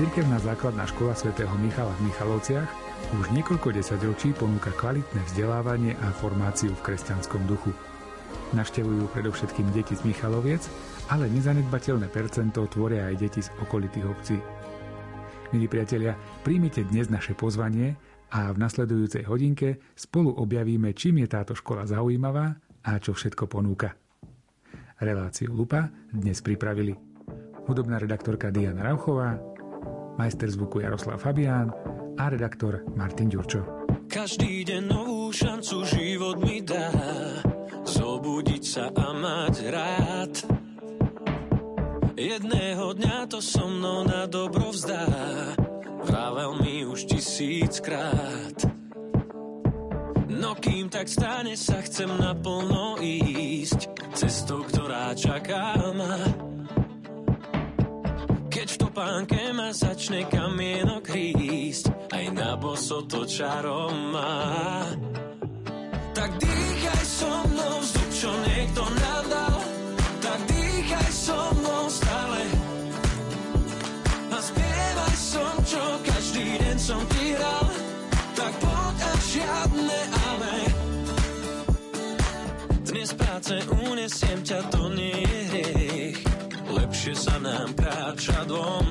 Cirkevná základná škola svätého Michala v Michalovciach už niekoľko desaťročí ponúka kvalitné vzdelávanie a formáciu v kresťanskom duchu. Naštevujú predovšetkým deti z Michaloviec, ale nezanedbateľné percento tvoria aj deti z okolitých obcí. Milí priatelia, príjmite dnes naše pozvanie a v nasledujúcej hodinke spolu objavíme, čím je táto škola zaujímavá a čo všetko ponúka. Reláciu Lupa dnes pripravili hudobná redaktorka Diana Rauchová, majster zvuku Jaroslav Fabián a redaktor Martin Ďurčo. Každý deň novú šancu život mi dá Zobudiť sa a mať rád Jedného dňa to so mnou na dobro vzdá, vravel mi už tisíckrát. No kým tak stane sa, chcem naplno ísť cestou, ktorá čaká ma. Topánke ma začne kamienok hrísť, aj na boso to čarom má. Tak dýchaj so mnou vzduch, čo niekto nám dal, tak dýchaj so mnou stále. A spievaj som, čo každý deň som ti hral, tak poď a žiadne ale. Dnes práce unesiem ťa, to nie je lepšie sa nám kráča dvom.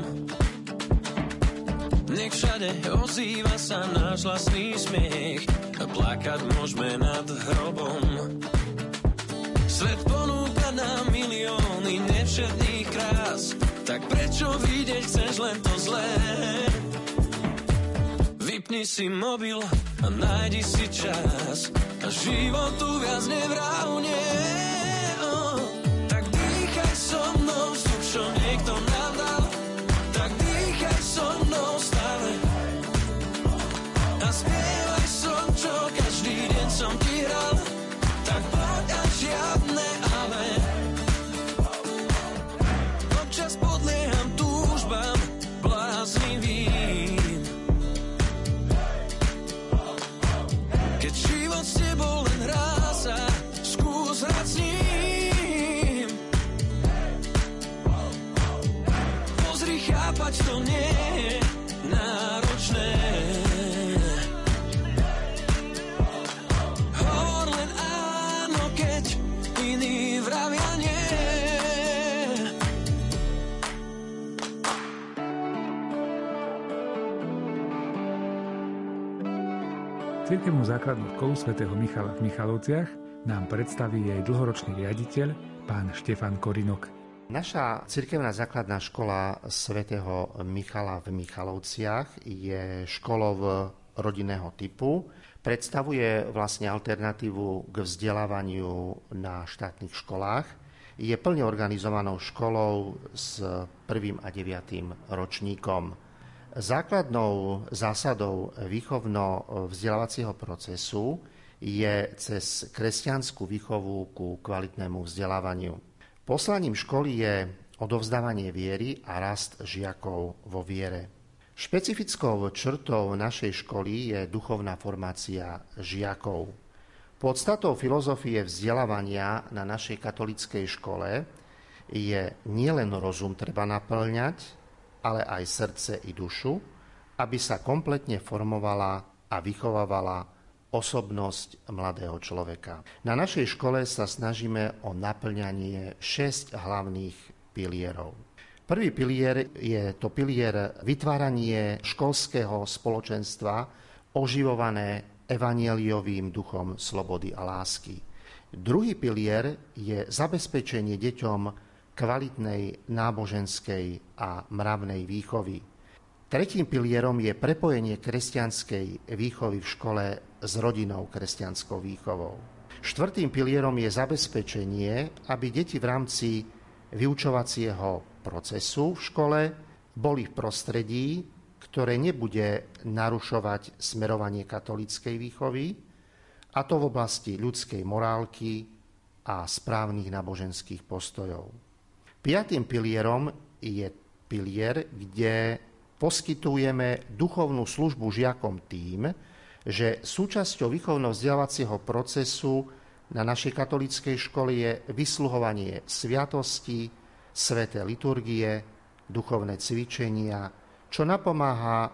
Nech všade ozýva sa náš vlastný smiech, a plakať môžeme nad hrobom. Svet ponúka nám milióny nevšetných krás, tak prečo vidieť chceš len to zlé? Vypni si mobil a nájdi si čas a životu viac nevrávne. Cirkevnú základnú školu svätého Michala v Michalovciach nám predstaví jej dlhoročný riaditeľ, pán Štefan Korinok. Naša cirkevná základná škola svätého Michala v Michalovciach je školou rodinného typu. Predstavuje vlastne alternatívu k vzdelávaniu na štátnych školách. Je plne organizovanou školou s prvým a deviatým ročníkom. Základnou zásadou výchovno-vzdelávacieho procesu je cez kresťanskú výchovu ku kvalitnému vzdelávaniu. Poslaním školy je odovzdávanie viery a rast žiakov vo viere. Špecifickou črtou našej školy je duchovná formácia žiakov. Podstatou filozofie vzdelávania na našej katolickej škole je nielen rozum treba naplňať, ale aj srdce i dušu, aby sa kompletne formovala a vychovávala osobnosť mladého človeka. Na našej škole sa snažíme o naplňanie šesť hlavných pilierov. Prvý pilier je to pilier vytváranie školského spoločenstva oživované evanieliovým duchom slobody a lásky. Druhý pilier je zabezpečenie deťom kvalitnej náboženskej a mravnej výchovy. Tretím pilierom je prepojenie kresťanskej výchovy v škole s rodinou kresťanskou výchovou. Štvrtým pilierom je zabezpečenie, aby deti v rámci vyučovacieho procesu v škole boli v prostredí, ktoré nebude narušovať smerovanie katolíckej výchovy, a to v oblasti ľudskej morálky a správnych náboženských postojov. Piatým pilierom je pilier, kde poskytujeme duchovnú službu žiakom tým, že súčasťou výchovno-vzdelávacieho procesu na našej katolíckej škole je vysluhovanie sviatosti, sveté liturgie, duchovné cvičenia, čo napomáha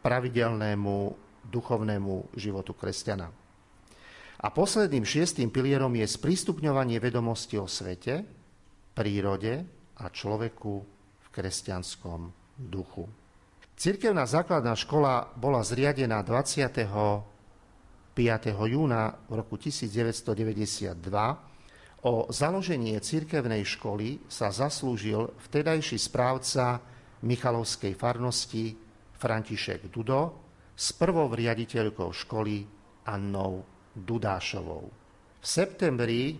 pravidelnému duchovnému životu kresťana. A posledným šiestým pilierom je sprístupňovanie vedomosti o svete, prírode a človeku kresťanskom duchu. Cirkevná základná škola bola zriadená 25. júna v roku 1992 O založenie cirkevnej školy sa zaslúžil vtedajší správca Michalovskej farnosti František Dudo s prvou riaditeľkou školy Annou Dudášovou. V septembri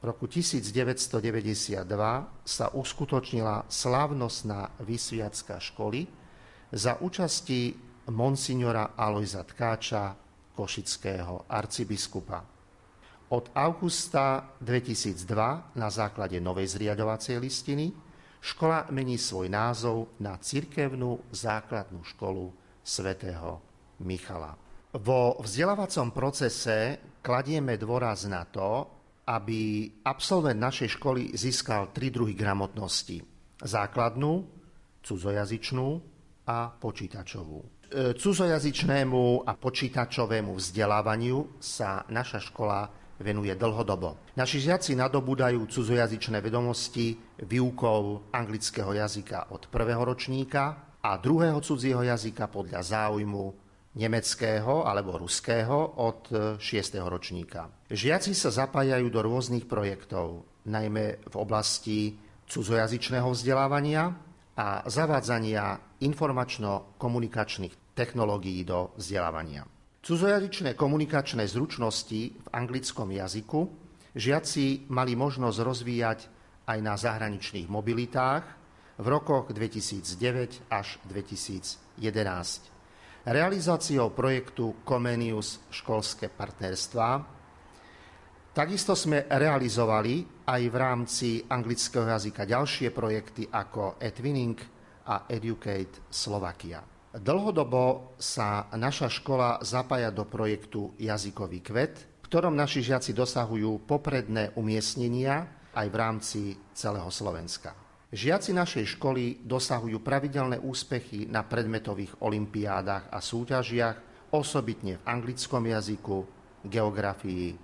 roku 1992 sa uskutočnila slávnostná vysviacka školy za účasti monsignora Alojza Tkáča, košického arcibiskupa. Od augusta 2002 na základe novej zriadovacej listiny škola mení svoj názov na Cirkevnú základnú školu svätého Michala. Vo vzdelávacom procese kladieme dôraz na to, aby absolvent našej školy získal tri druhy gramotnosti. Základnú, cudzojazyčnú a počítačovú. E, cudzojazyčnému a počítačovému vzdelávaniu sa naša škola venuje dlhodobo. Naši žiaci nadobúdajú cudzojazyčné vedomosti výukou anglického jazyka od prvého ročníka a druhého cudzieho jazyka podľa záujmu nemeckého alebo ruského od 6. ročníka. Žiaci sa zapájajú do rôznych projektov, najmä v oblasti cudzojazyčného vzdelávania a zavádzania informačno-komunikačných technológií do vzdelávania. Cudzojazyčné komunikačné zručnosti v anglickom jazyku žiaci mali možnosť rozvíjať aj na zahraničných mobilitách v rokoch 2009 až 2011. Realizáciou projektu Comenius školské partnerstva Takisto sme realizovali aj v rámci anglického jazyka ďalšie projekty ako Edwinning a Educate Slovakia. Dlhodobo sa naša škola zapája do projektu Jazykový kvet, v ktorom naši žiaci dosahujú popredné umiestnenia aj v rámci celého Slovenska. Žiaci našej školy dosahujú pravidelné úspechy na predmetových olimpiádach a súťažiach, osobitne v anglickom jazyku, geografii,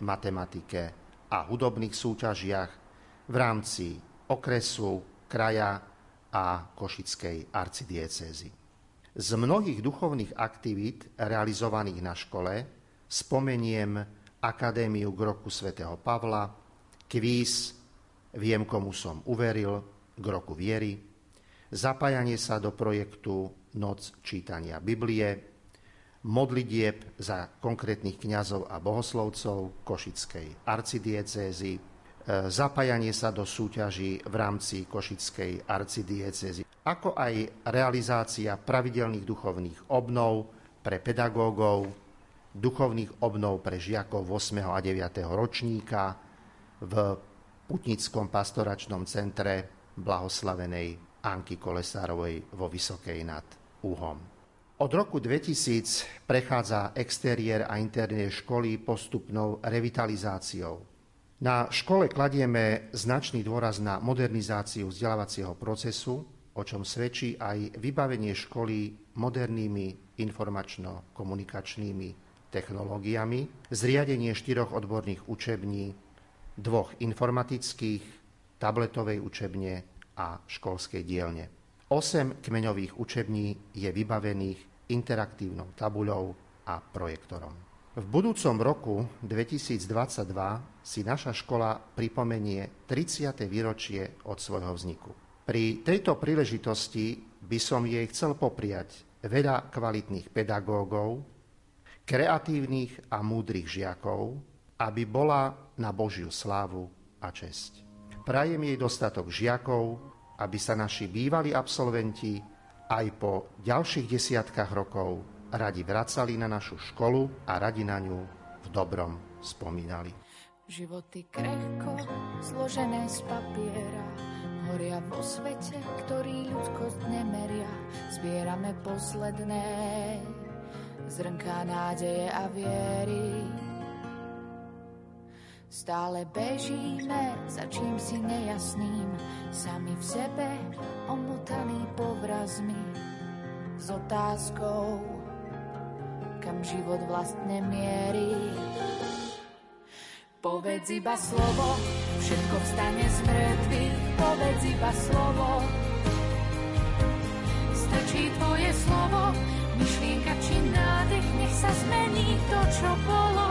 matematike a hudobných súťažiach v rámci okresu, kraja a Košickej arcidiecézy. Z mnohých duchovných aktivít realizovaných na škole spomeniem Akadémiu k roku svätého Pavla, kvíz Viem, komu som uveril, k roku viery, zapájanie sa do projektu Noc čítania Biblie, modlitieb za konkrétnych kňazov a bohoslovcov Košickej arcidiecézy, e, zapájanie sa do súťaží v rámci Košickej arcidiecézy ako aj realizácia pravidelných duchovných obnov pre pedagógov, duchovných obnov pre žiakov 8. a 9. ročníka v Putnickom pastoračnom centre blahoslavenej Anky Kolesárovej vo Vysokej nad Uhom. Od roku 2000 prechádza exteriér a interiér školy postupnou revitalizáciou. Na škole kladieme značný dôraz na modernizáciu vzdelávacieho procesu, o čom svedčí aj vybavenie školy modernými informačno-komunikačnými technológiami, zriadenie štyroch odborných učební, dvoch informatických, tabletovej učebne a školskej dielne. Osem kmeňových učební je vybavených interaktívnou tabuľou a projektorom. V budúcom roku 2022 si naša škola pripomenie 30. výročie od svojho vzniku. Pri tejto príležitosti by som jej chcel popriať veľa kvalitných pedagógov, kreatívnych a múdrych žiakov, aby bola na Božiu slávu a česť. Prajem jej dostatok žiakov, aby sa naši bývalí absolventi aj po ďalších desiatkách rokov radi vracali na našu školu a radi na ňu v dobrom spomínali. Životy krehko, zložené z papiera, horia vo svete, ktorý ľudskosť nemeria. Zbierame posledné zrnká nádeje a viery. Stále bežíme za čím si nejasným, sami v sebe omotaní povrazmi. s otázkou, kam život vlastne mierí. Povedz iba slovo, všetko vstane z mŕtvych, povedz iba slovo. Stačí tvoje slovo, myšlienka či nádych, nech sa zmení to, čo bolo.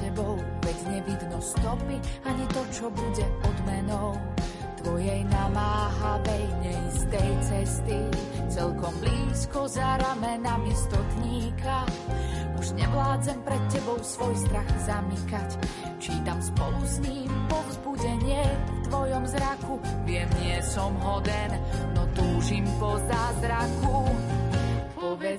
Tebou, veď nevidno stopy, ani to, čo bude odmenou tvojej namáhavej neistej cesty. Celkom blízko za ramenami stotníka, už nevládzem pred tebou svoj strach zamykať. Čítam spolu s ním povzbudenie v tvojom zraku, viem, nie som hoden, no túžim po zázraku.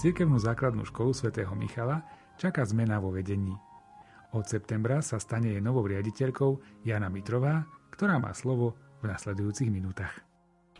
Cirkevnú základnú školu svätého Michala čaká zmena vo vedení. Od septembra sa stane jej novou riaditeľkou Jana Mitrová, ktorá má slovo v nasledujúcich minútach.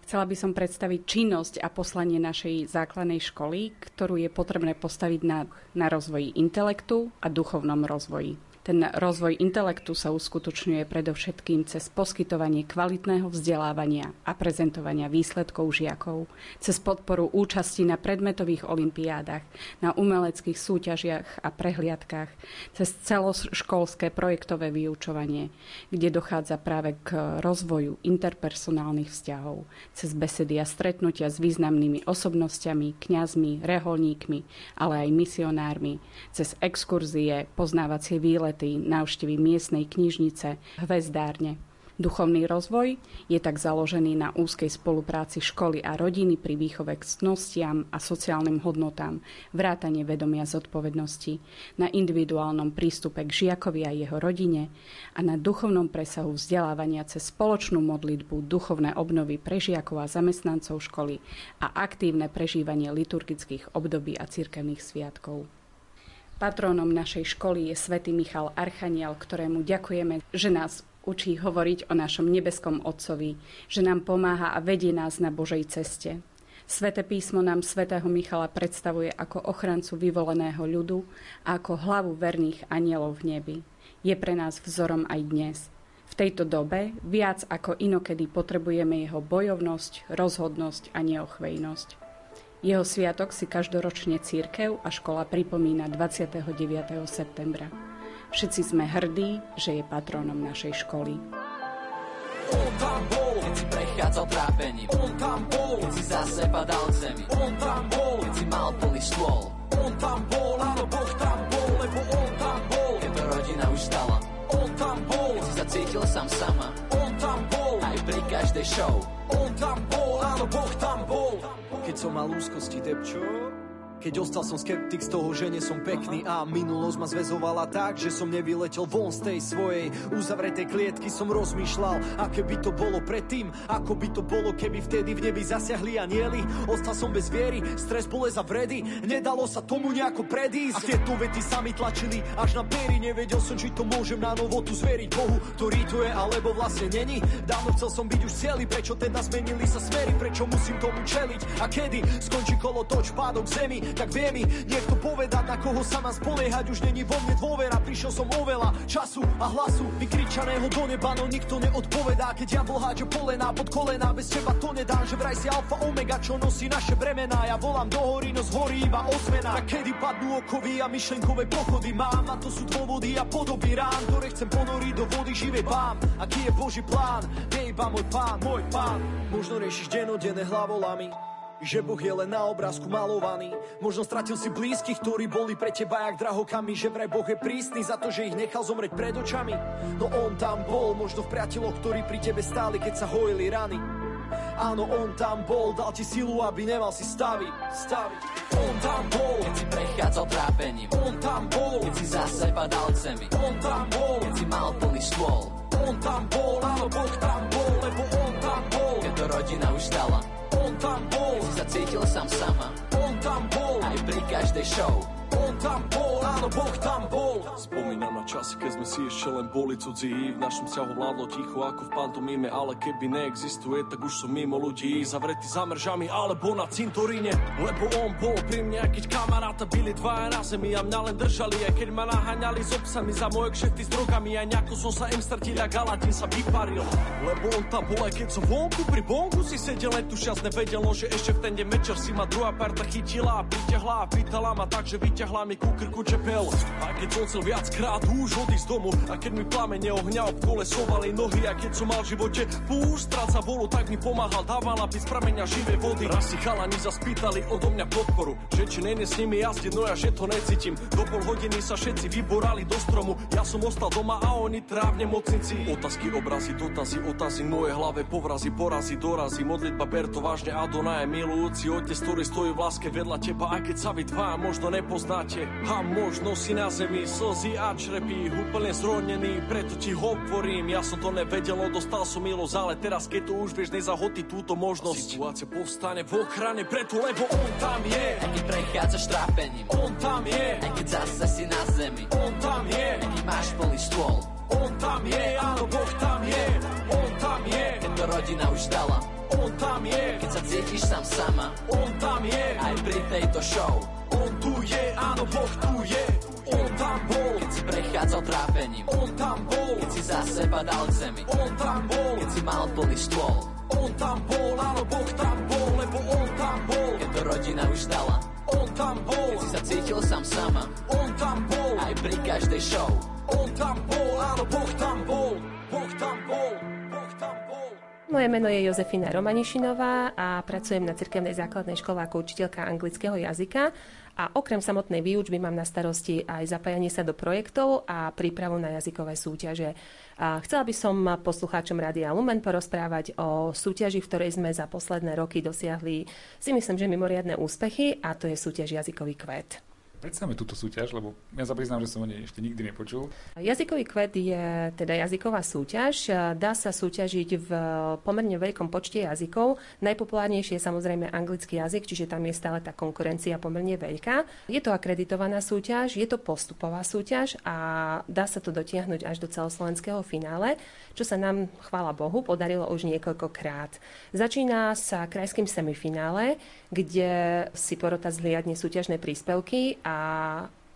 Chcela by som predstaviť činnosť a poslanie našej základnej školy, ktorú je potrebné postaviť na, na rozvoji intelektu a duchovnom rozvoji. Ten rozvoj intelektu sa uskutočňuje predovšetkým cez poskytovanie kvalitného vzdelávania a prezentovania výsledkov žiakov, cez podporu účasti na predmetových olimpiádach, na umeleckých súťažiach a prehliadkách, cez celoškolské projektové vyučovanie, kde dochádza práve k rozvoju interpersonálnych vzťahov, cez besedy a stretnutia s významnými osobnosťami, kňazmi, reholníkmi, ale aj misionármi, cez exkurzie, poznávacie výlety, výlety, návštevy miestnej knižnice, hvezdárne. Duchovný rozvoj je tak založený na úzkej spolupráci školy a rodiny pri výchove k cnostiam a sociálnym hodnotám, vrátanie vedomia zodpovednosti, na individuálnom prístupe k žiakovi a jeho rodine a na duchovnom presahu vzdelávania cez spoločnú modlitbu, duchovné obnovy pre žiakov a zamestnancov školy a aktívne prežívanie liturgických období a cirkevných sviatkov. Patrónom našej školy je svätý Michal Archaniel, ktorému ďakujeme, že nás učí hovoriť o našom nebeskom Otcovi, že nám pomáha a vedie nás na Božej ceste. Sveté písmo nám svätého Michala predstavuje ako ochrancu vyvoleného ľudu a ako hlavu verných anielov v nebi. Je pre nás vzorom aj dnes. V tejto dobe viac ako inokedy potrebujeme jeho bojovnosť, rozhodnosť a neochvejnosť. Jeho sviatok si každoročne církev a škola pripomína 29. septembra. Všetci sme hrdí, že je patrónom našej školy. On tam bol, keď si prechádzal trápením. On tam bol, keď si zase padal k zemi. On tam bol, keď si mal plný stôl. On tam bol, áno, Boh tam bol, lebo on tam bol, keď to rodina už stala. On tam bol, keď si sa cítil sám sama. Show. On tam bol, áno, Boh tam bol. Keď som mal úzkosti depčo, Keď ostal som skeptik z toho, že nie som pekný A minulosť ma zväzovala tak, že som nevyletel von z tej svojej uzavretej klietky Som rozmýšľal, aké by to bolo predtým Ako by to bolo, keby vtedy v nebi zasiahli anieli Ostal som bez viery, stres, bolesť a vredy. Nedalo sa tomu nejako predísť. A tieto vety sa mi tlačili až na pery. Nevedel som, či to môžem na novo tu zveriť Bohu, ktorý tu je, alebo vlastne není. Dávno chcel som byť už celý, prečo teda zmenili sa smery? Prečo musím tomu čeliť? A kedy skončí kolo toč pádok zemi tak vie mi niekto povedať, na koho sa mám spoliehať, už není vo mne dôvera, prišiel som o veľa času a hlasu, vykričaného do neba, no nikto neodpovedá, keď ja hádže polená pod kolená, bez teba to nedám, že vraj si alfa omega, čo nosí naše bremená, ja volám do hory, no zhorí iba ozmena. Tak kedy padnú okovy a myšlenkové pochody mám, a to sú dôvody a podoby rán, ktoré chcem ponoriť do vody živej pán. Aký je Boží plán, vie iba môj pán, môj pán. Možno riešiš denodenné hlavolami, že Boh je len na obrázku malovaný. Možno stratil si blízkych, ktorí boli pre teba jak drahokami, že vraj Boh je prísny za to, že ich nechal zomrieť pred očami. No on tam bol, možno v priateľoch, ktorí pri tebe stáli, keď sa hojili rany. Áno, on tam bol, dal ti silu, aby nemal si stavy, stavy. On tam bol, keď si prechádzal trápením. On tam bol, keď si zase padal cemi. On tam bol, keď si mal plný stôl. On tam bol, áno, Boh tam bol, lebo on tam bol. Keď to rodina už dala on tam bol, si sa cítil sám sama. On tam bol, aj pri každej show on tam bol, áno, Boh tam bol. Spomínam na časy, keď sme si ešte len boli cudzí. V našom vzťahu vládlo ticho ako v pantomíme, ale keby neexistuje, tak už som mimo ľudí. Zavretý za mržami alebo na cintoríne. Lebo on bol pri mne, keď kamaráta byli dvaja na zemi a mňa len držali. Aj keď ma naháňali s obsami za moje kšefty s drogami, aj nejako som sa im stratil a Galatín sa vyparil. Lebo on tam bol, aj keď som vonku pri bonku si sedel, len tu šťast nevedel, že ešte v ten deň večer si ma druhá parta chytila a pritiahla a pýtala ma tak, že vyťahla Vyťahla mi ku krku čepel. A keď som chcel viackrát už odísť domu A keď mi plamene ohňa obkolesovali nohy A keď som mal v živote púšť za volu Tak mi pomáhal, dával z prameňa živej vody. Raz si chalani zaspýtali odo mňa podporu Že či nejde s nimi jazdiť, no ja že to necítim. Do pol hodiny sa všetci vyborali do stromu Ja som ostal doma a oni trávne mocnici. Otázky, obrazy, dotazy, otazy Moje hlave povrazy, porazy, dorazy Modlitba ber to vážne Adonaj milujúci otec, ktorý stojí v láske vedľa teba Aj keď sa vy dva možno nepozná máte a možno si na zemi slzy a črepí úplne zronený, preto ti hovorím, ja som to nevedel, dostal som milosť, ale teraz keď to už vieš, nezahotí túto možnosť. Situácia povstane v ochrane, preto lebo on tam je. Aj keď prechádzaš trápením, on tam je. Aj keď zase si na zemi, on tam je. Aj keď máš plný stôl, on tam je, áno, Boh tam je, on tam je. Keď to rodina už dala, on tam je. Keď sa cítiš sám sama, on tam je. Aj pri tejto show, on tu je, áno, Boh tu je. On tam bol, keď si prechádzal trápením. On tam bol, keď si zase padal zemi. On tam bol, keď si mal plný stôl. On tam bol, áno, Boh tam bol, lebo on tam bol. Keď to rodina už dala. On tam bol, keď si sa cítil sám sama. On tam bol, aj pri každej show. On tam bol, áno. Boh tam bol, Boh tam bol. Moje meno je Jozefina Romanišinová a pracujem na Cirkevnej základnej škole ako učiteľka anglického jazyka a okrem samotnej výučby mám na starosti aj zapájanie sa do projektov a prípravu na jazykové súťaže. A chcela by som poslucháčom Rádia Lumen porozprávať o súťaži, v ktorej sme za posledné roky dosiahli si myslím, že mimoriadne úspechy a to je súťaž Jazykový kvet. Predstavme túto súťaž, lebo ja sa priznám, že som o nej ešte nikdy nepočul. Jazykový kvet je teda jazyková súťaž. Dá sa súťažiť v pomerne veľkom počte jazykov. Najpopulárnejšie je samozrejme anglický jazyk, čiže tam je stále tá konkurencia pomerne veľká. Je to akreditovaná súťaž, je to postupová súťaž a dá sa to dotiahnuť až do celoslovenského finále, čo sa nám, chvála Bohu, podarilo už niekoľkokrát. Začína sa krajským semifinále, kde si porota zliadne súťažné príspevky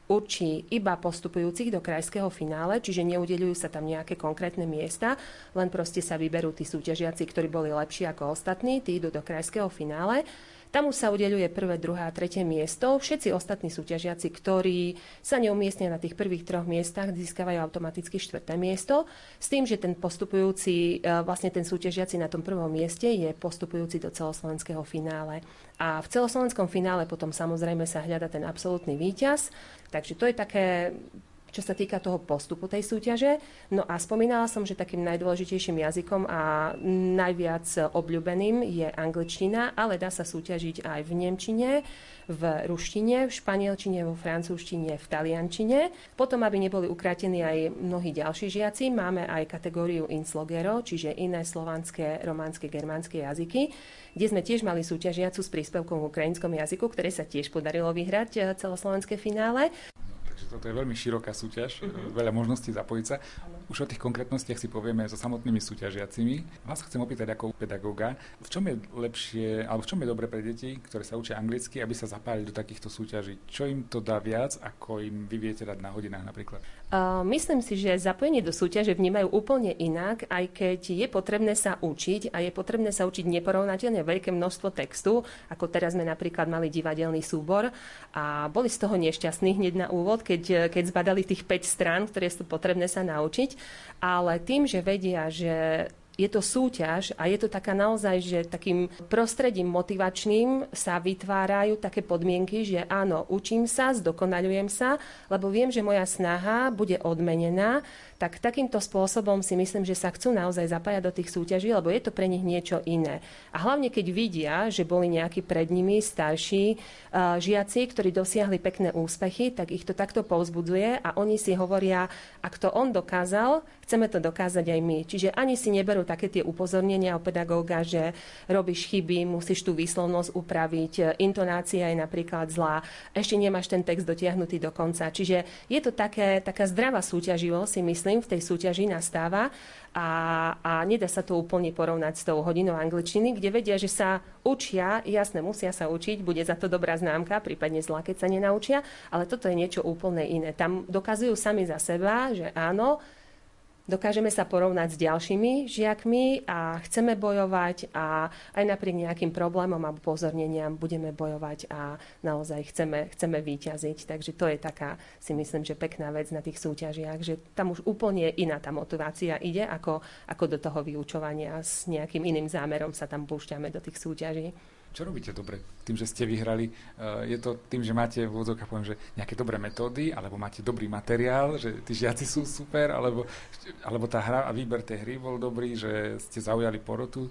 určí iba postupujúcich do krajského finále, čiže neudeľujú sa tam nejaké konkrétne miesta, len proste sa vyberú tí súťažiaci, ktorí boli lepší ako ostatní, tí idú do krajského finále. Tam už sa udeľuje prvé, druhé a tretie miesto. Všetci ostatní súťažiaci, ktorí sa neumiestnia na tých prvých troch miestach, získavajú automaticky štvrté miesto. S tým, že ten postupujúci, e, vlastne ten súťažiaci na tom prvom mieste je postupujúci do celoslovenského finále. A v celoslovenskom finále potom samozrejme sa hľada ten absolútny víťaz. Takže to je také čo sa týka toho postupu tej súťaže. No a spomínala som, že takým najdôležitejším jazykom a najviac obľúbeným je angličtina, ale dá sa súťažiť aj v nemčine, v ruštine, v španielčine, vo francúzštine, v taliančine. Potom, aby neboli ukratení aj mnohí ďalší žiaci, máme aj kategóriu Inslogero, čiže iné slovanské, románske, germánske jazyky, kde sme tiež mali súťažiacu s príspevkom v ukrajinskom jazyku, ktoré sa tiež podarilo vyhrať eh, celoslovenské finále. Takže toto je veľmi široká súťaž, uh-huh. veľa možností zapojiť sa. Už o tých konkrétnostiach si povieme so samotnými súťažiacimi. Vás chcem opýtať ako pedagóga, v čom je lepšie, alebo v čom je dobre pre deti, ktoré sa učia anglicky, aby sa zapálili do takýchto súťaží? Čo im to dá viac, ako im vy viete dať na hodinách napríklad? Uh, myslím si, že zapojenie do súťaže vnímajú úplne inak, aj keď je potrebné sa učiť a je potrebné sa učiť neporovnateľne veľké množstvo textu, ako teraz sme napríklad mali divadelný súbor a boli z toho nešťastní hneď na úvod, keď, keď zbadali tých 5 strán, ktoré sú potrebné sa naučiť, ale tým, že vedia, že je to súťaž a je to taká naozaj, že takým prostredím motivačným sa vytvárajú také podmienky, že áno, učím sa, zdokonalujem sa, lebo viem, že moja snaha bude odmenená, tak takýmto spôsobom si myslím, že sa chcú naozaj zapájať do tých súťaží, lebo je to pre nich niečo iné. A hlavne, keď vidia, že boli nejakí pred nimi starší uh, žiaci, ktorí dosiahli pekné úspechy, tak ich to takto povzbudzuje a oni si hovoria, ak to on dokázal, chceme to dokázať aj my. Čiže ani si neberú také tie upozornenia o pedagóga, že robíš chyby, musíš tú výslovnosť upraviť, intonácia je napríklad zlá, ešte nemáš ten text dotiahnutý do konca. Čiže je to také, taká zdravá súťaživosť, si myslím, myslím, v tej súťaži nastáva a, a nedá sa to úplne porovnať s tou hodinou angličtiny, kde vedia, že sa učia, jasne, musia sa učiť, bude za to dobrá známka, prípadne zlá, keď sa nenaučia, ale toto je niečo úplne iné. Tam dokazujú sami za seba, že áno, dokážeme sa porovnať s ďalšími žiakmi a chceme bojovať a aj napriek nejakým problémom a pozorneniam budeme bojovať a naozaj chceme, chceme výťaziť. Takže to je taká, si myslím, že pekná vec na tých súťažiach, že tam už úplne iná tá motivácia ide, ako, ako do toho vyučovania s nejakým iným zámerom sa tam púšťame do tých súťaží. Čo robíte dobre tým, že ste vyhrali? Eh, je to tým, že máte v úvodzovkách poviem, že nejaké dobré metódy, alebo máte dobrý materiál, že tí žiaci sú super, alebo, alebo tá hra a výber tej hry bol dobrý, že ste zaujali porotu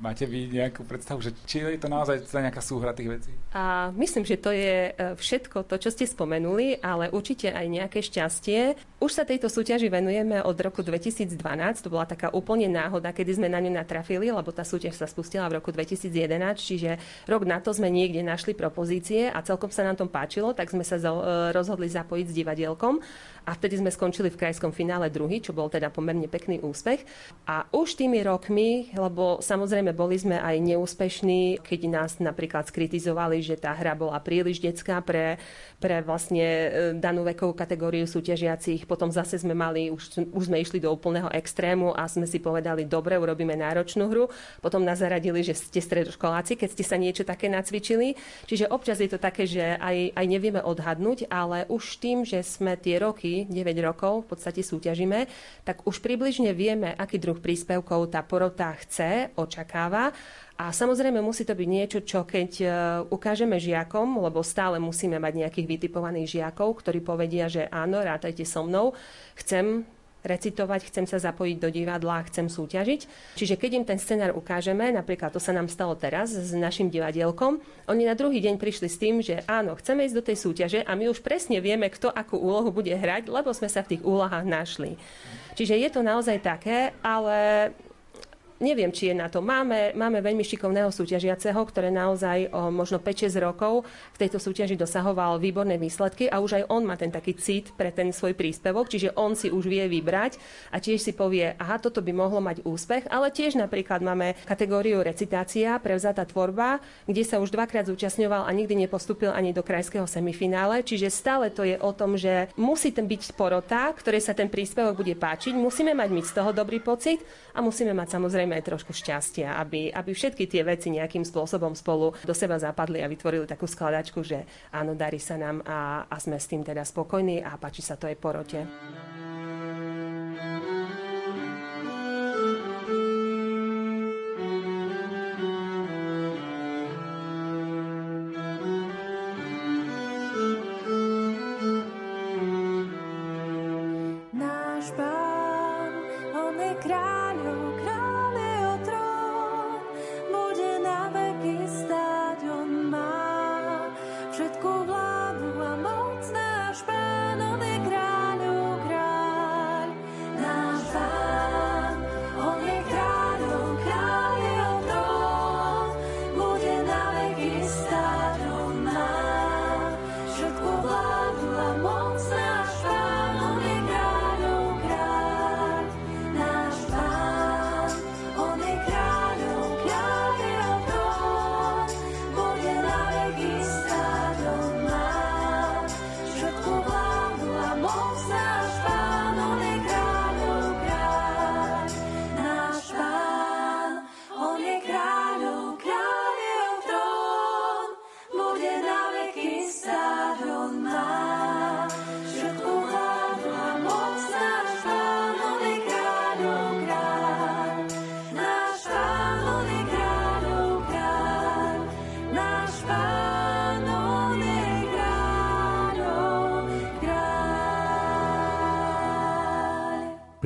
Máte vy nejakú predstavu, že či je to naozaj teda nejaká súhra tých vecí? A myslím, že to je e, všetko to, čo ste spomenuli, ale určite aj nejaké šťastie. Už sa tejto súťaži venujeme od roku 2012. To bola taká úplne náhoda, kedy sme na ňu natrafili, lebo tá súťaž sa spustila v roku 2011, čiže rok na to sme niekde našli propozície a celkom sa nám tom páčilo, tak sme sa e, rozhodli zapojiť s divadielkom a vtedy sme skončili v krajskom finále druhý, čo bol teda pomerne pekný úspech. A už tými rokmi, lebo Samozrejme, boli sme aj neúspešní, keď nás napríklad skritizovali, že tá hra bola príliš detská pre, pre vlastne e, danú vekovú kategóriu súťažiacich. Potom zase sme mali, už, už sme išli do úplného extrému a sme si povedali, dobre, urobíme náročnú hru. Potom nás zaradili, že ste stredoškoláci, keď ste sa niečo také nacvičili. Čiže občas je to také, že aj, aj nevieme odhadnúť, ale už tým, že sme tie roky, 9 rokov v podstate súťažíme, tak už približne vieme, aký druh príspevkov tá porota chce, očakáva. A samozrejme musí to byť niečo, čo keď e, ukážeme žiakom, lebo stále musíme mať nejakých vytipovaných žiakov, ktorí povedia, že áno, rátajte so mnou, chcem recitovať, chcem sa zapojiť do divadla, chcem súťažiť. Čiže keď im ten scenár ukážeme, napríklad to sa nám stalo teraz s našim divadielkom, oni na druhý deň prišli s tým, že áno, chceme ísť do tej súťaže a my už presne vieme, kto akú úlohu bude hrať, lebo sme sa v tých úlohách našli. Čiže je to naozaj také, ale neviem, či je na to. Máme, máme veľmi šikovného súťažiaceho, ktoré naozaj o možno 5-6 rokov v tejto súťaži dosahoval výborné výsledky a už aj on má ten taký cit pre ten svoj príspevok, čiže on si už vie vybrať a tiež si povie, aha, toto by mohlo mať úspech, ale tiež napríklad máme kategóriu recitácia, prevzatá tvorba, kde sa už dvakrát zúčastňoval a nikdy nepostúpil ani do krajského semifinále, čiže stále to je o tom, že musí ten byť porota, ktoré sa ten príspevok bude páčiť, musíme mať my z toho dobrý pocit a musíme mať samozrejme aj trošku šťastia, aby, aby všetky tie veci nejakým spôsobom spolu do seba zapadli a vytvorili takú skladačku, že áno, darí sa nám a, a sme s tým teda spokojní a páči sa to aj porote.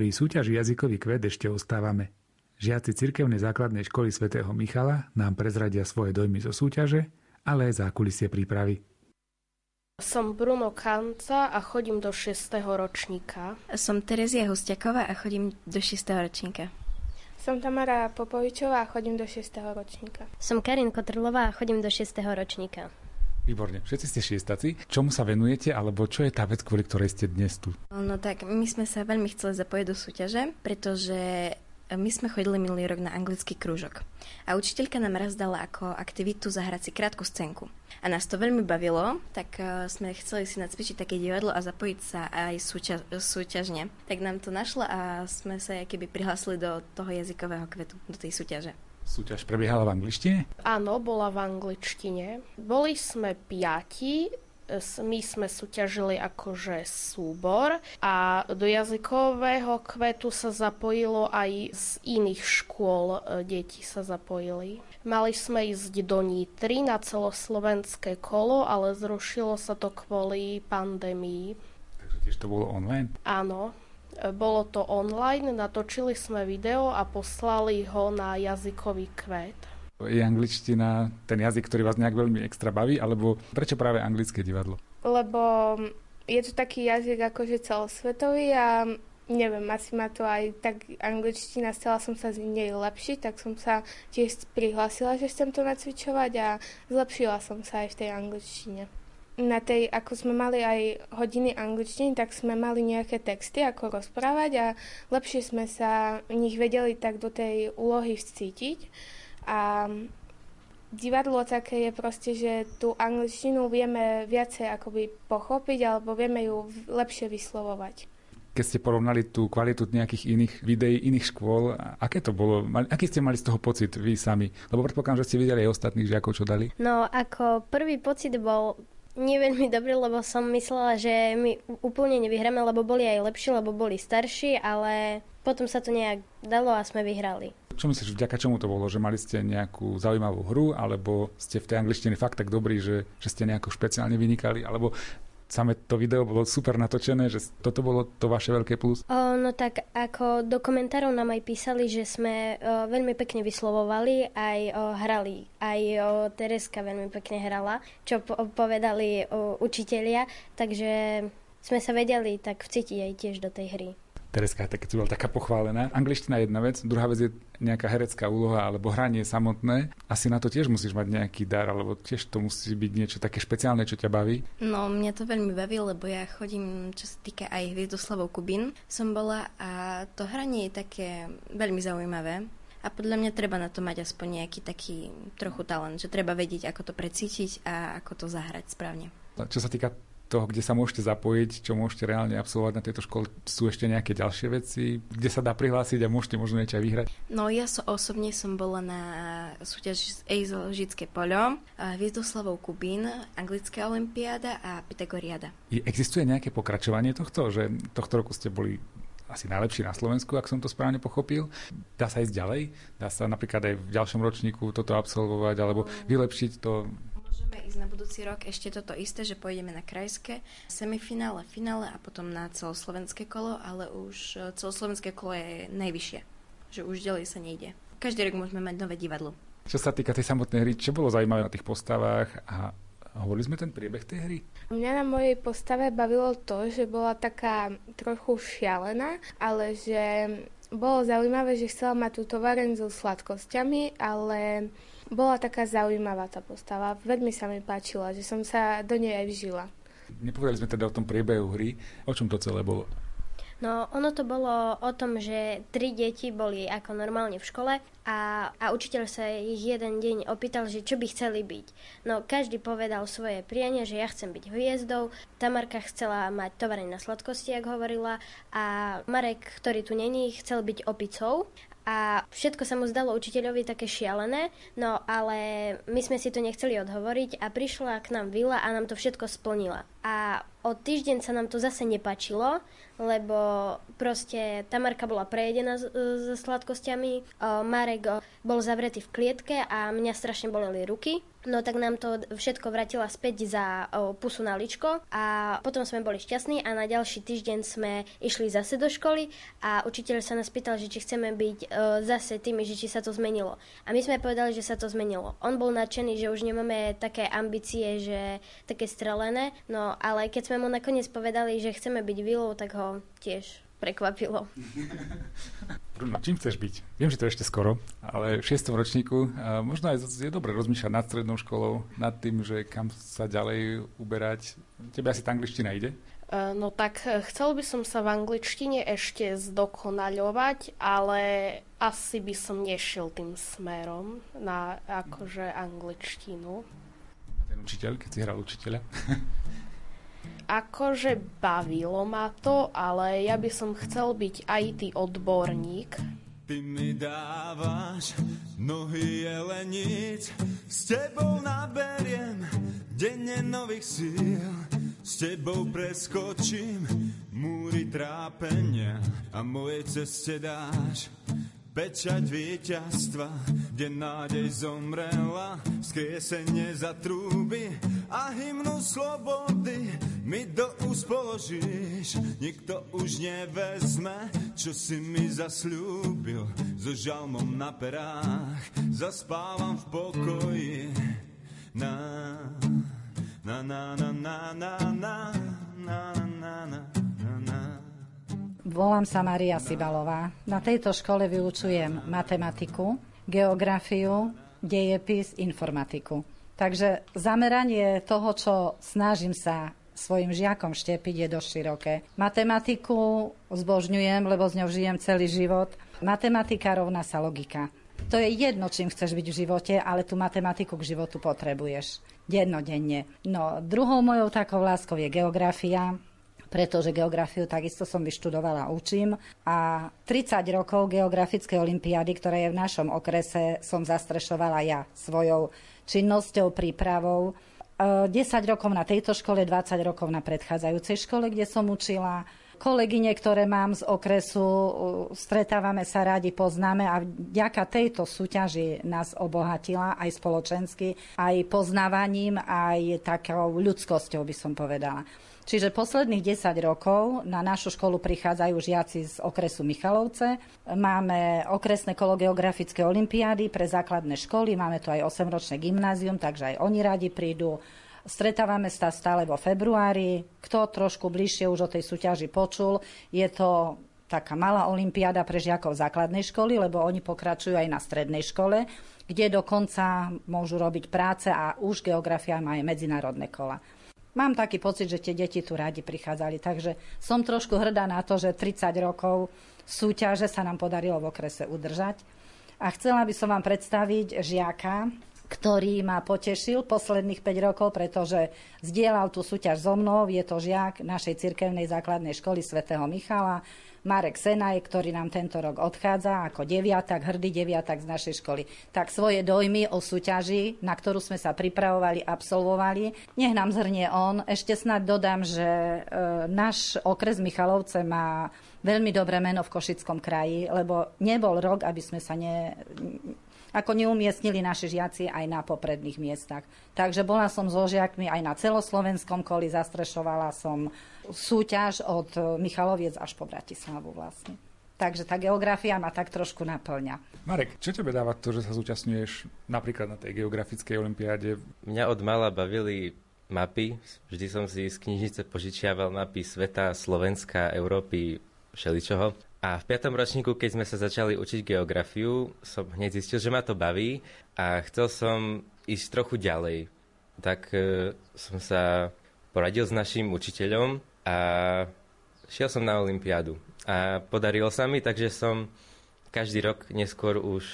Pri súťaži jazykový kvet ešte ostávame. Žiaci cirkevnej základnej školy svätého Michala nám prezradia svoje dojmy zo súťaže, ale aj zákulisie prípravy. Som Bruno Kanca a chodím do 6. ročníka. Som Terezia Hustiaková a chodím do 6. ročníka. Som Tamara Popovičová a chodím do 6. ročníka. Som Karin Kotrlová a chodím do 6. ročníka. Výborne, všetci ste šiestaci. Čomu sa venujete, alebo čo je tá vec, kvôli ktorej ste dnes tu? No tak, my sme sa veľmi chceli zapojiť do súťaže, pretože my sme chodili minulý rok na anglický krúžok. A učiteľka nám raz dala ako aktivitu zahrať si krátku scénku. A nás to veľmi bavilo, tak uh, sme chceli si nacvičiť také divadlo a zapojiť sa aj súťaž, súťažne. Tak nám to našlo a sme sa keby prihlásili do toho jazykového kvetu, do tej súťaže. Súťaž prebiehala v angličtine? Áno, bola v angličtine. Boli sme piati, my sme súťažili akože súbor a do jazykového kvetu sa zapojilo aj z iných škôl e, deti sa zapojili. Mali sme ísť do Nitry na celoslovenské kolo, ale zrušilo sa to kvôli pandémii. Takže tiež to bolo online? Áno, bolo to online, natočili sme video a poslali ho na jazykový kvet. Je angličtina ten jazyk, ktorý vás nejak veľmi extra baví, alebo prečo práve anglické divadlo? Lebo je to taký jazyk akože celosvetový a neviem, asi ma to aj tak angličtina, chcela som sa z nej lepšiť, tak som sa tiež prihlásila, že chcem to nacvičovať a zlepšila som sa aj v tej angličtine na tej, ako sme mali aj hodiny angličtiny, tak sme mali nejaké texty, ako rozprávať a lepšie sme sa v nich vedeli tak do tej úlohy vcítiť. A divadlo také je proste, že tú angličtinu vieme viacej akoby pochopiť alebo vieme ju lepšie vyslovovať. Keď ste porovnali tú kvalitu nejakých iných videí, iných škôl, aké to bolo? Aký ste mali z toho pocit vy sami? Lebo predpokladám, že ste videli aj ostatných žiakov, čo dali. No, ako prvý pocit bol nie veľmi dobrý, lebo som myslela, že my úplne nevyhráme, lebo boli aj lepší, lebo boli starší, ale potom sa to nejak dalo a sme vyhrali. Čo myslíš, vďaka čomu to bolo? Že mali ste nejakú zaujímavú hru, alebo ste v tej angličtine fakt tak dobrí, že, že ste nejako špeciálne vynikali, alebo samé to video bolo super natočené, že toto bolo to vaše veľké plus? O, no tak ako do komentárov nám aj písali, že sme o, veľmi pekne vyslovovali, aj o, hrali. Aj o, Tereska veľmi pekne hrala, čo po- povedali o, učitelia, takže sme sa vedeli tak vcítiť aj tiež do tej hry. Tereska si bola taká pochválená. Angličtina je jedna vec, druhá vec je nejaká herecká úloha alebo hranie samotné. Asi na to tiež musíš mať nejaký dar, alebo tiež to musí byť niečo také špeciálne, čo ťa baví. No, mňa to veľmi baví, lebo ja chodím, čo sa týka aj Hviezdoslavov Kubín, som bola a to hranie je také veľmi zaujímavé. A podľa mňa treba na to mať aspoň nejaký taký trochu talent, že treba vedieť, ako to precítiť a ako to zahrať správne. Čo sa týka toho, kde sa môžete zapojiť, čo môžete reálne absolvovať na tejto škole, sú ešte nejaké ďalšie veci, kde sa dá prihlásiť a môžete možno niečo aj vyhrať? No ja so, osobne som bola na súťaži z Ejzožické poľo, Hviezdoslavou Kubín, Anglická olimpiáda a Pythagoriada. Existuje nejaké pokračovanie tohto, že tohto roku ste boli asi najlepší na Slovensku, ak som to správne pochopil. Dá sa ísť ďalej? Dá sa napríklad aj v ďalšom ročníku toto absolvovať alebo vylepšiť to Môžeme ísť na budúci rok ešte toto isté, že pôjdeme na krajské semifinále, finále a potom na celoslovenské kolo, ale už e, celoslovenské kolo je najvyššie, že už ďalej sa nejde. Každý rok môžeme mať nové divadlo. Čo sa týka tej samotnej hry, čo bolo zaujímavé na tých postavách a A hovorili sme ten priebeh tej hry? Mňa na mojej postave bavilo to, že bola taká trochu šialená, ale že bolo zaujímavé, že chcela mať tú tovareň so sladkosťami, ale bola taká zaujímavá tá postava. Veľmi sa mi páčila, že som sa do nej aj vžila. Nepovedali sme teda o tom priebehu hry. O čom to celé bolo? No, ono to bolo o tom, že tri deti boli ako normálne v škole a, a učiteľ sa ich jeden deň opýtal, že čo by chceli byť. No, každý povedal svoje prianie, že ja chcem byť hviezdou, Tamarka chcela mať tovareň na sladkosti, ako hovorila, a Marek, ktorý tu není, chcel byť opicou a všetko sa mu zdalo učiteľovi také šialené, no ale my sme si to nechceli odhovoriť a prišla k nám Vila a nám to všetko splnila. A o týždeň sa nám to zase nepačilo, lebo proste Tamarka bola prejedená so sladkosťami, Marek bol zavretý v klietke a mňa strašne boleli ruky. No tak nám to všetko vrátila späť za o, pusu na ličko a potom sme boli šťastní a na ďalší týždeň sme išli zase do školy a učiteľ sa nás pýtal, že či chceme byť o, zase tými, že či sa to zmenilo. A my sme povedali, že sa to zmenilo. On bol nadšený, že už nemáme také ambície, že také strelené, no ale keď sme mu nakoniec povedali, že chceme byť vilou, tak ho tiež prekvapilo. Bruno, čím chceš byť? Viem, že to je ešte skoro, ale v šiestom ročníku a možno aj je dobre rozmýšľať nad strednou školou, nad tým, že kam sa ďalej uberať. Tebe asi tá angličtina ide? E, no tak e, chcel by som sa v angličtine ešte zdokonaľovať, ale asi by som nešiel tým smerom na akože angličtinu. Ten učiteľ, keď si hral učiteľa? akože bavilo ma to, ale ja by som chcel byť IT odborník. Ty mi dávaš nohy jelenic, s tebou naberiem denne nových síl, s tebou preskočím múry trápenia a mojej ceste dáš pečať víťazstva, kde nádej zomrela, skriesenie za trúby a hymnu slobody mi do úst položíš. Nikto už nevezme, čo si mi zasľúbil, so žalmom na perách zaspávam v pokoji. Na, na, na, na, na, na, na, na, na, na. Volám sa Maria Sibalová. Na tejto škole vyučujem matematiku, geografiu, dejepis, informatiku. Takže zameranie toho, čo snažím sa svojim žiakom štepiť, je dosť široké. Matematiku zbožňujem, lebo z ňou žijem celý život. Matematika rovná sa logika. To je jedno, čím chceš byť v živote, ale tú matematiku k životu potrebuješ. Dennodenne. No, druhou mojou takou láskou je geografia pretože geografiu takisto som vyštudovala učím. A 30 rokov geografickej olimpiády, ktorá je v našom okrese, som zastrešovala ja svojou činnosťou, prípravou. 10 e, rokov na tejto škole, 20 rokov na predchádzajúcej škole, kde som učila. Kolegyne, ktoré mám z okresu, e, stretávame sa radi, poznáme a vďaka tejto súťaži nás obohatila aj spoločensky, aj poznávaním, aj takou ľudskosťou by som povedala. Čiže posledných 10 rokov na našu školu prichádzajú žiaci z okresu Michalovce. Máme okresné kolo geografické olimpiády pre základné školy, máme tu aj 8-ročné gymnázium, takže aj oni radi prídu. Stretávame sa stále vo februári. Kto trošku bližšie už o tej súťaži počul, je to taká malá olimpiáda pre žiakov základnej školy, lebo oni pokračujú aj na strednej škole, kde dokonca môžu robiť práce a už geografia má aj medzinárodné kola. Mám taký pocit, že tie deti tu radi prichádzali, takže som trošku hrdá na to, že 30 rokov súťaže sa nám podarilo v okrese udržať. A chcela by som vám predstaviť žiaka, ktorý ma potešil posledných 5 rokov, pretože zdieľal tú súťaž so mnou. Je to žiak našej cirkevnej základnej školy svätého Michala, Marek Senaj, ktorý nám tento rok odchádza ako deviatak, hrdý deviatak z našej školy. Tak svoje dojmy o súťaži, na ktorú sme sa pripravovali, absolvovali, nech nám zhrnie on. Ešte snad dodám, že e, náš okres Michalovce má veľmi dobré meno v Košickom kraji, lebo nebol rok, aby sme sa ne, ako neumiestnili naši žiaci aj na popredných miestach. Takže bola som so žiakmi aj na celoslovenskom koli, zastrešovala som súťaž od Michaloviec až po Bratislavu vlastne. Takže tá geografia ma tak trošku naplňa. Marek, čo tebe dáva to, že sa zúčastňuješ napríklad na tej geografickej olimpiáde? Mňa od mala bavili mapy. Vždy som si z knižnice požičiaval mapy sveta, Slovenska, Európy, všeličoho. A v piatom ročníku, keď sme sa začali učiť geografiu, som hneď zistil, že ma to baví a chcel som ísť trochu ďalej. Tak e, som sa poradil s našim učiteľom a šiel som na Olympiádu. A podarilo sa mi, takže som každý rok neskôr už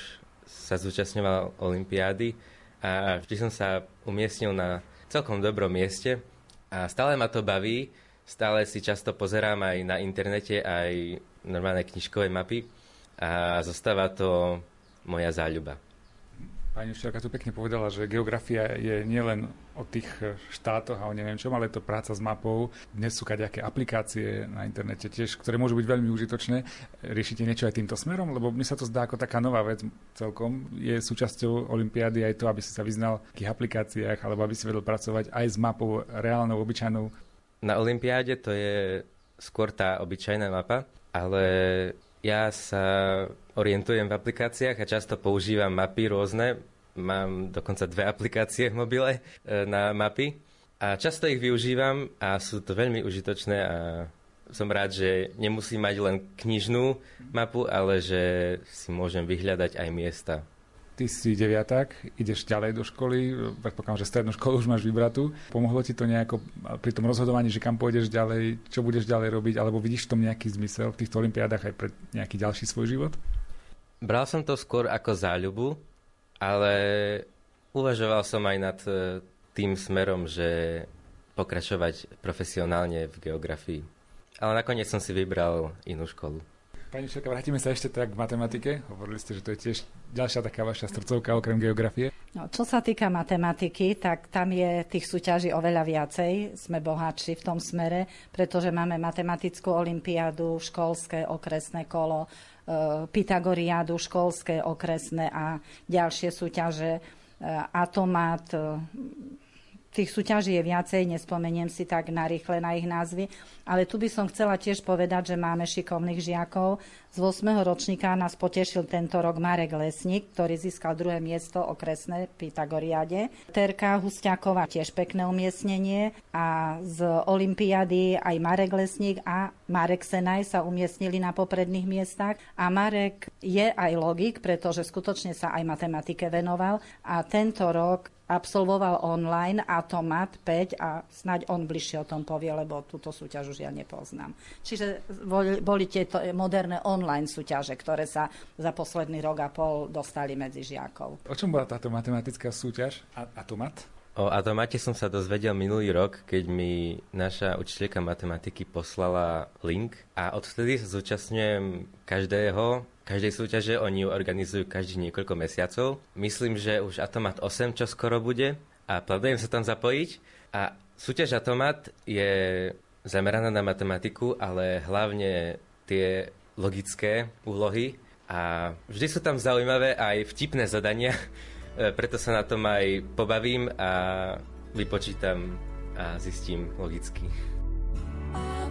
sa zúčastňoval Olympiády a vždy som sa umiestnil na celkom dobrom mieste a stále ma to baví, stále si často pozerám aj na internete, aj normálne knižkové mapy a zostáva to moja záľuba. Pani učiteľka tu pekne povedala, že geografia je nielen o tých štátoch a o neviem čom, ale je to práca s mapou. Dnes sú kadejaké aplikácie na internete tiež, ktoré môžu byť veľmi užitočné. Riešite niečo aj týmto smerom? Lebo mi sa to zdá ako taká nová vec celkom. Je súčasťou Olympiády aj to, aby si sa vyznal v takých aplikáciách, alebo aby si vedel pracovať aj s mapou reálnou, obyčajnou. Na Olympiáde to je skôr tá obyčajná mapa, ale ja sa orientujem v aplikáciách a často používam mapy rôzne. Mám dokonca dve aplikácie v mobile e, na mapy a často ich využívam a sú to veľmi užitočné a som rád, že nemusím mať len knižnú mapu, ale že si môžem vyhľadať aj miesta ty si deviaták, ideš ďalej do školy, predpokladám, že strednú školu už máš vybratú. Pomohlo ti to nejako pri tom rozhodovaní, že kam pôjdeš ďalej, čo budeš ďalej robiť, alebo vidíš v tom nejaký zmysel v týchto olimpiádach aj pre nejaký ďalší svoj život? Bral som to skôr ako záľubu, ale uvažoval som aj nad e, tým smerom, že pokračovať profesionálne v geografii. Ale nakoniec som si vybral inú školu. Pani Šelka, vrátime sa ešte tak k matematike. Hovorili ste, že to je tiež ďalšia taká vaša srdcovka okrem geografie. No, čo sa týka matematiky, tak tam je tých súťaží oveľa viacej. Sme bohatší v tom smere, pretože máme matematickú olimpiádu, školské okresné kolo, e, Pythagoriádu, školské okresné a ďalšie súťaže, e, atomat, e, tých súťaží je viacej, nespomeniem si tak narýchle na ich názvy, ale tu by som chcela tiež povedať, že máme šikovných žiakov. Z 8. ročníka nás potešil tento rok Marek Lesník, ktorý získal druhé miesto okresné Pythagoriade. Terka Hustiaková tiež pekné umiestnenie a z Olympiady aj Marek Lesník a Marek Senaj sa umiestnili na popredných miestach a Marek je aj logik, pretože skutočne sa aj matematike venoval a tento rok absolvoval online Atomat 5 a snáď on bližšie o tom povie, lebo túto súťaž už ja nepoznám. Čiže boli, boli tieto moderné online súťaže, ktoré sa za posledný rok a pol dostali medzi žiakov. O čom bola táto matematická súťaž Atomat? O Atomate som sa dozvedel minulý rok, keď mi naša učiteľka matematiky poslala link a odvtedy sa zúčastňujem každého každej súťaže, oni ju organizujú každých niekoľko mesiacov. Myslím, že už Atomat 8 čo skoro bude a plánujem sa tam zapojiť. A súťaž Atomat je zameraná na matematiku, ale hlavne tie logické úlohy a vždy sú tam zaujímavé aj vtipné zadania, e, preto sa na tom aj pobavím a vypočítam a zistím logicky. Ma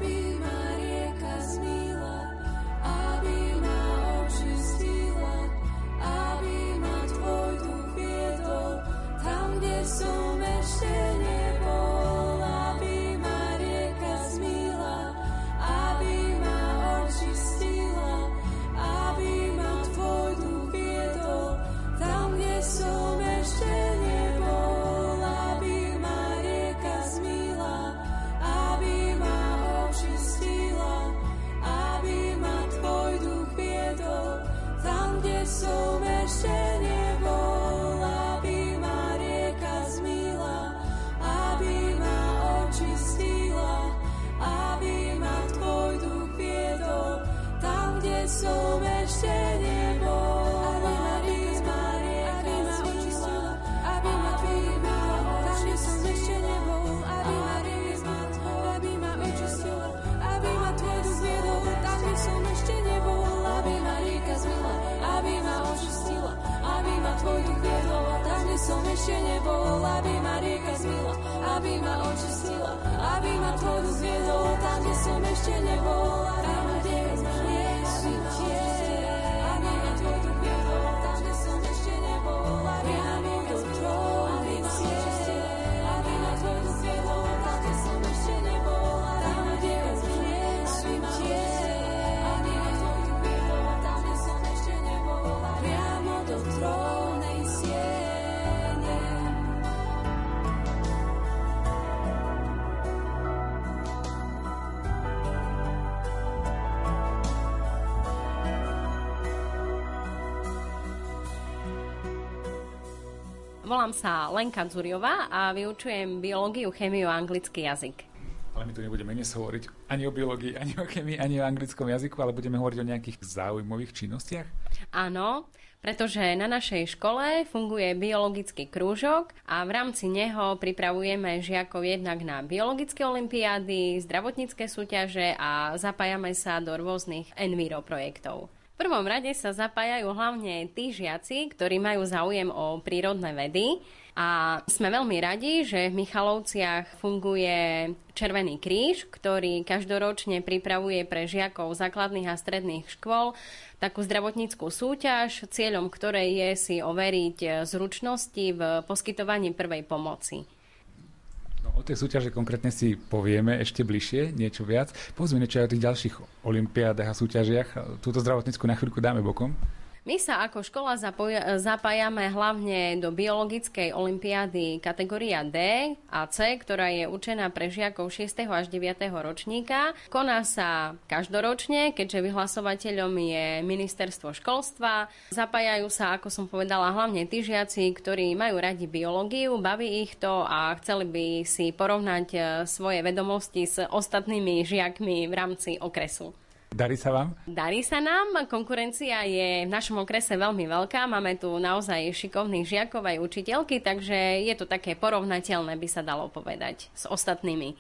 kde ešte nebol. Aby ma rieka zmila, aby ma očistila, aby ma tvoj duch viedol, tam, kde som ešte nebol. Aby ma Volám sa Lenka Zuriová a vyučujem biológiu, chemiu a anglický jazyk. Ale my tu nebudeme dnes hovoriť ani o biológii, ani o chemii, ani o anglickom jazyku, ale budeme hovoriť o nejakých zaujímavých činnostiach. Áno, pretože na našej škole funguje biologický krúžok a v rámci neho pripravujeme žiakov jednak na biologické olimpiády, zdravotnícke súťaže a zapájame sa do rôznych enviro projektov. Prvom rade sa zapájajú hlavne tí žiaci, ktorí majú záujem o prírodné vedy a sme veľmi radi, že v Michalovciach funguje Červený kríž, ktorý každoročne pripravuje pre žiakov základných a stredných škôl takú zdravotníckú súťaž, cieľom ktorej je si overiť zručnosti v poskytovaní prvej pomoci. O tej súťaže konkrétne si povieme ešte bližšie, niečo viac. Povedzme niečo aj o tých ďalších olimpiádach a súťažiach. Túto zdravotnícku na chvíľku dáme bokom. My sa ako škola zapoja- zapájame hlavne do biologickej olimpiády kategória D a C, ktorá je určená pre žiakov 6. až 9. ročníka. Koná sa každoročne, keďže vyhlasovateľom je ministerstvo školstva. Zapájajú sa, ako som povedala, hlavne tí žiaci, ktorí majú radi biológiu, baví ich to a chceli by si porovnať eh, svoje vedomosti s ostatnými žiakmi v rámci okresu. Darí sa vám? Darí sa nám, konkurencia je v našom okrese veľmi veľká, máme tu naozaj šikovných žiakov aj učiteľky, takže je to také porovnateľné, by sa dalo povedať, s ostatnými.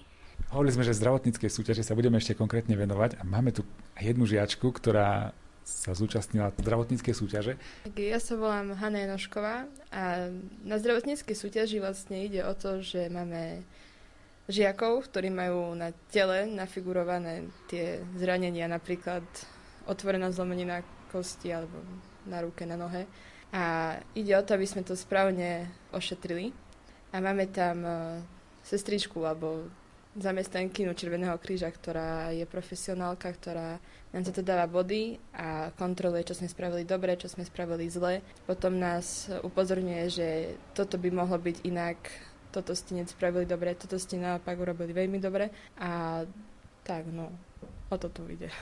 Hovorili sme, že zdravotníckej súťaže sa budeme ešte konkrétne venovať a máme tu jednu žiačku, ktorá sa zúčastnila zdravotníckej súťaže. Ja sa volám Hanna Janošková a na zdravotníckej súťaži vlastne ide o to, že máme žiakov, ktorí majú na tele nafigurované tie zranenia, napríklad otvorená zlomenina kosti alebo na ruke, na nohe. A ide o to, aby sme to správne ošetrili. A máme tam uh, sestričku alebo zamestnankynu Červeného kríža, ktorá je profesionálka, ktorá nám za to dáva body a kontroluje, čo sme spravili dobre, čo sme spravili zle. Potom nás upozorňuje, že toto by mohlo byť inak, toto ste nespravili dobre, toto ste naopak urobili veľmi dobre a tak, no, o to tu ide.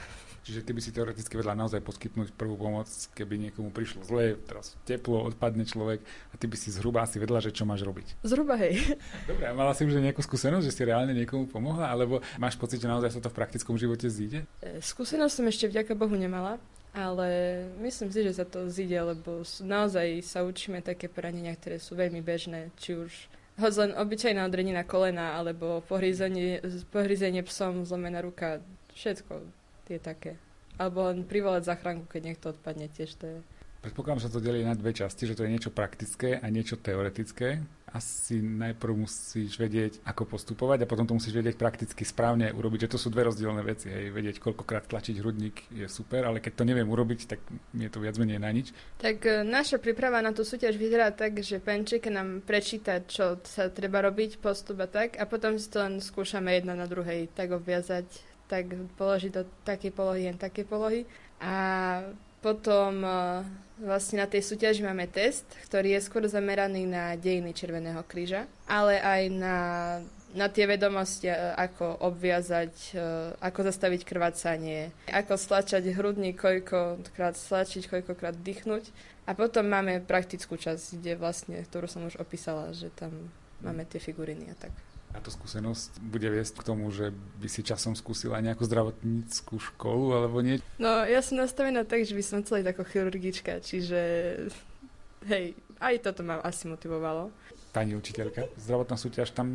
Čiže ty by si teoreticky vedela naozaj poskytnúť prvú pomoc, keby niekomu prišlo zle, teraz teplo, odpadne človek a ty by si zhruba asi vedela, že čo máš robiť. Zhruba, hej. Dobre, a mala si už nejakú skúsenosť, že si reálne niekomu pomohla, alebo máš pocit, že naozaj sa to v praktickom živote zíde? E, skúsenosť som ešte vďaka Bohu nemala, ale myslím si, že sa to zíde, lebo naozaj sa učíme také poranenia, ktoré sú veľmi bežné, či už hoď len obyčajná odrenina kolena, alebo pohryzenie, pohryzenie psom, zlomená ruka, všetko je také. Alebo len privolať záchranku, keď niekto odpadne, tiež to je. Predpokladám, že to delí na dve časti, že to je niečo praktické a niečo teoretické asi najprv musíš vedieť, ako postupovať a potom to musíš vedieť prakticky správne urobiť, že to sú dve rozdielne veci. Hej. Vedieť, koľkokrát tlačiť hrudník je super, ale keď to neviem urobiť, tak je to viac menej na nič. Tak e, naša príprava na tú súťaž vyzerá tak, že Penčík nám prečíta, čo sa treba robiť, postup a tak, a potom si to len skúšame jedna na druhej, tak obviazať, tak položiť do takej polohy, len také polohy. A potom e, vlastne na tej súťaži máme test, ktorý je skôr zameraný na dejiny Červeného kríža, ale aj na, na tie vedomosti, e, ako obviazať, e, ako zastaviť krvácanie, ako stlačať hrudník, koľkokrát stlačiť, koľkokrát dýchnuť. A potom máme praktickú časť, kde vlastne, ktorú som už opísala, že tam máme tie figuriny a tak táto skúsenosť bude viesť k tomu, že by si časom skúsila nejakú zdravotníckú školu alebo nie? No, ja som nastavená tak, že by som chcela ísť ako chirurgička, čiže hej, aj toto ma asi motivovalo. Pani učiteľka, zdravotná súťaž tam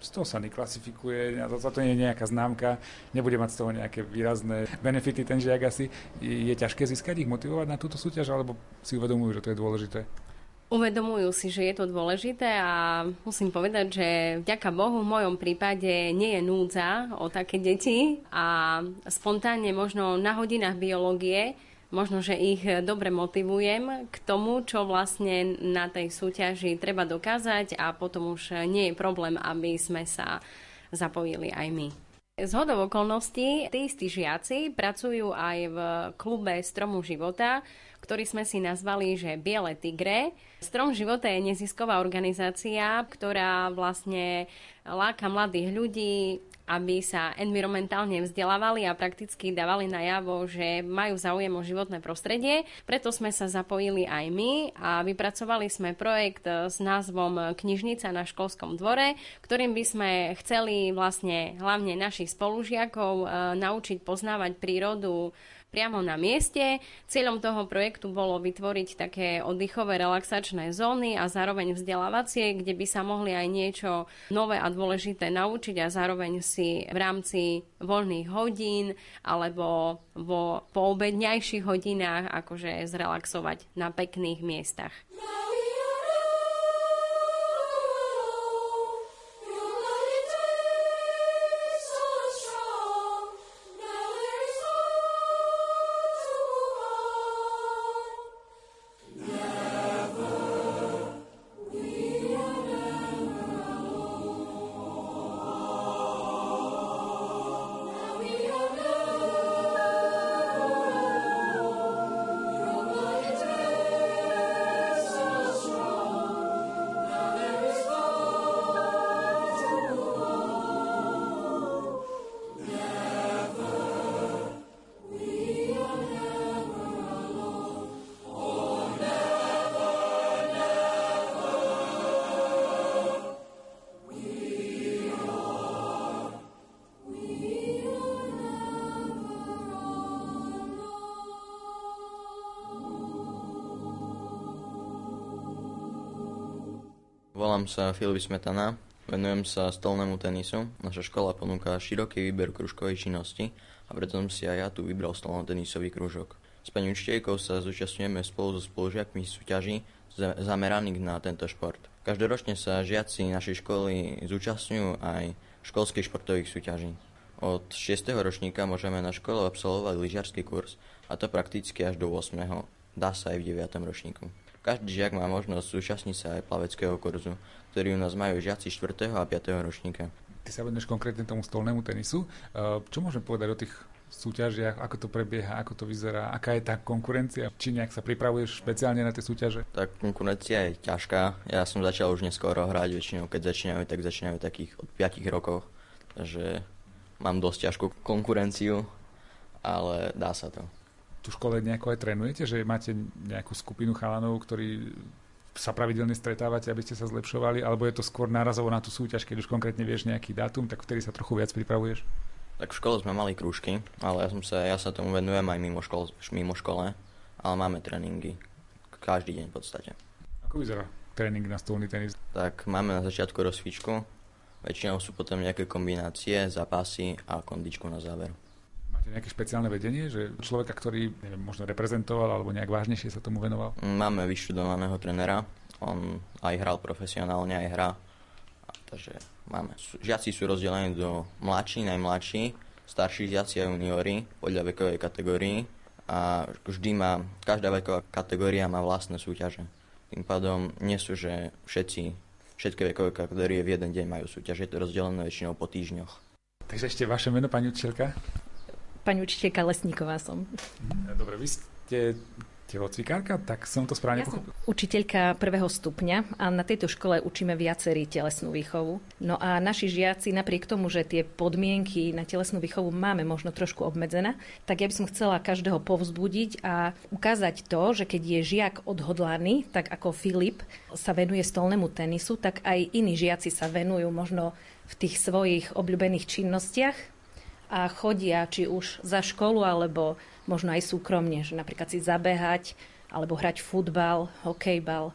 z toho sa neklasifikuje, za to nie je nejaká známka, nebude mať z toho nejaké výrazné benefity ten žiak asi. Je, je ťažké získať ich, motivovať na túto súťaž, alebo si uvedomujú, že to je dôležité? Uvedomujú si, že je to dôležité a musím povedať, že vďaka Bohu v mojom prípade nie je núdza o také deti a spontánne možno na hodinách biológie možno, že ich dobre motivujem k tomu, čo vlastne na tej súťaži treba dokázať a potom už nie je problém, aby sme sa zapojili aj my. Z hodov okolností tí istí žiaci pracujú aj v klube Stromu života, ktorý sme si nazvali, že Biele tigre. Strom života je nezisková organizácia, ktorá vlastne láka mladých ľudí aby sa environmentálne vzdelávali a prakticky dávali najavo, že majú záujem o životné prostredie. Preto sme sa zapojili aj my a vypracovali sme projekt s názvom Knižnica na školskom dvore, ktorým by sme chceli vlastne hlavne našich spolužiakov e, naučiť poznávať prírodu priamo na mieste. Cieľom toho projektu bolo vytvoriť také oddychové relaxačné zóny a zároveň vzdelávacie, kde by sa mohli aj niečo nové a dôležité naučiť a zároveň si v rámci voľných hodín alebo vo poobedňajších hodinách akože zrelaxovať na pekných miestach. Volám sa Filip Smetana, venujem sa stolnému tenisu. Naša škola ponúka široký výber kružkovej činnosti a preto som si aj ja tu vybral stolno-tenisový kružok. S pani učiteľkou sa zúčastňujeme spolu so spolužiakmi súťaží zameraných na tento šport. Každoročne sa žiaci našej školy zúčastňujú aj školských športových súťaží. Od 6. ročníka môžeme na škole absolvovať lyžiarsky kurz, a to prakticky až do 8. Dá sa aj v 9. ročníku. Každý žiak má možnosť zúčastniť sa aj plaveckého kurzu, ktorý u nás majú žiaci 4. a 5. ročníka. Ty sa venuješ konkrétne tomu stolnému tenisu. E, čo môžem povedať o tých súťažiach, ako to prebieha, ako to vyzerá, aká je tá konkurencia, či nejak sa pripravuješ špeciálne na tie súťaže? Tá konkurencia je ťažká. Ja som začal už neskoro hrať, väčšinou keď začínajú, tak začínajú takých od 5 rokov. Takže mám dosť ťažkú konkurenciu, ale dá sa to tú škole nejako aj trénujete, že máte nejakú skupinu chalanov, ktorí sa pravidelne stretávate, aby ste sa zlepšovali, alebo je to skôr nárazovo na tú súťaž, keď už konkrétne vieš nejaký dátum, tak vtedy sa trochu viac pripravuješ? Tak v škole sme mali krúžky, ale ja, som sa, ja sa tomu venujem aj mimo, škole, mimo škole, ale máme tréningy každý deň v podstate. Ako vyzerá tréning na stolný tenis? Tak máme na začiatku rozcvičku, väčšinou sú potom nejaké kombinácie, zápasy a kondičku na záver. Máte nejaké špeciálne vedenie, že človeka, ktorý neviem, možno reprezentoval alebo nejak vážnejšie sa tomu venoval? Máme vyštudovaného trenera, on aj hral profesionálne, aj hrá. Takže máme. Žiaci sú rozdelení do mladší, najmladší, starší žiaci a juniori podľa vekovej kategórii a vždy má, každá veková kategória má vlastné súťaže. Tým pádom nie sú, že všetci, všetky vekové kategórie v jeden deň majú súťaž, je to rozdelené väčšinou po týždňoch. Takže ešte vaše meno, pani učiteľka? Pani učiteľka Lesníková som. Dobre, vy ste telocvikárka, tak som to správne ja pochopil. učiteľka prvého stupňa a na tejto škole učíme viacerí telesnú výchovu. No a naši žiaci, napriek tomu, že tie podmienky na telesnú výchovu máme možno trošku obmedzené, tak ja by som chcela každého povzbudiť a ukázať to, že keď je žiak odhodlaný, tak ako Filip sa venuje stolnému tenisu, tak aj iní žiaci sa venujú možno v tých svojich obľúbených činnostiach, a chodia či už za školu alebo možno aj súkromne, že napríklad si zabehať alebo hrať futbal, hokejbal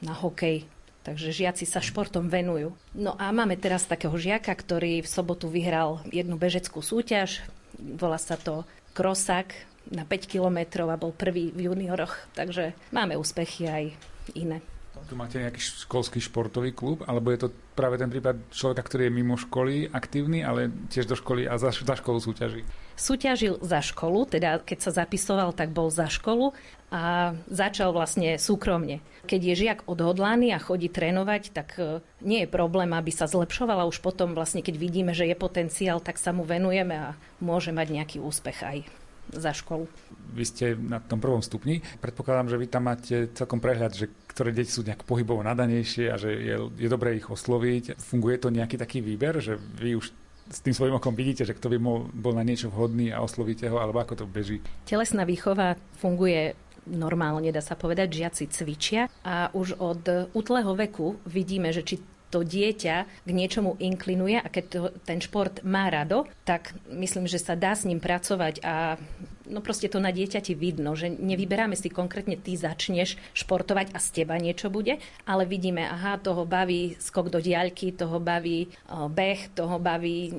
na hokej. Takže žiaci sa športom venujú. No a máme teraz takého žiaka, ktorý v sobotu vyhral jednu bežeckú súťaž. Volá sa to Krosak na 5 kilometrov a bol prvý v junioroch. Takže máme úspechy aj iné. Tu máte nejaký školský športový klub, alebo je to práve ten prípad človeka, ktorý je mimo školy aktívny, ale tiež do školy a za, za školu súťaží? Súťažil za školu, teda keď sa zapisoval, tak bol za školu a začal vlastne súkromne. Keď je žiak odhodlaný a chodí trénovať, tak e, nie je problém, aby sa zlepšoval a už potom vlastne, keď vidíme, že je potenciál, tak sa mu venujeme a môže mať nejaký úspech aj za školu. Vy ste na tom prvom stupni. Predpokladám, že vy tam máte celkom prehľad, že ktoré deti sú nejak pohybovo nadanejšie a že je, je dobré ich osloviť. Funguje to nejaký taký výber, že vy už s tým svojím okom vidíte, že kto by bol na niečo vhodný a oslovíte ho, alebo ako to beží? Telesná výchova funguje normálne, dá sa povedať, žiaci cvičia a už od útleho veku vidíme, že či to dieťa k niečomu inklinuje a keď to, ten šport má rado, tak myslím, že sa dá s ním pracovať a no proste to na dieťati vidno, že nevyberáme si konkrétne, ty začneš športovať a z teba niečo bude, ale vidíme, aha, toho baví skok do diaľky, toho baví beh, toho baví,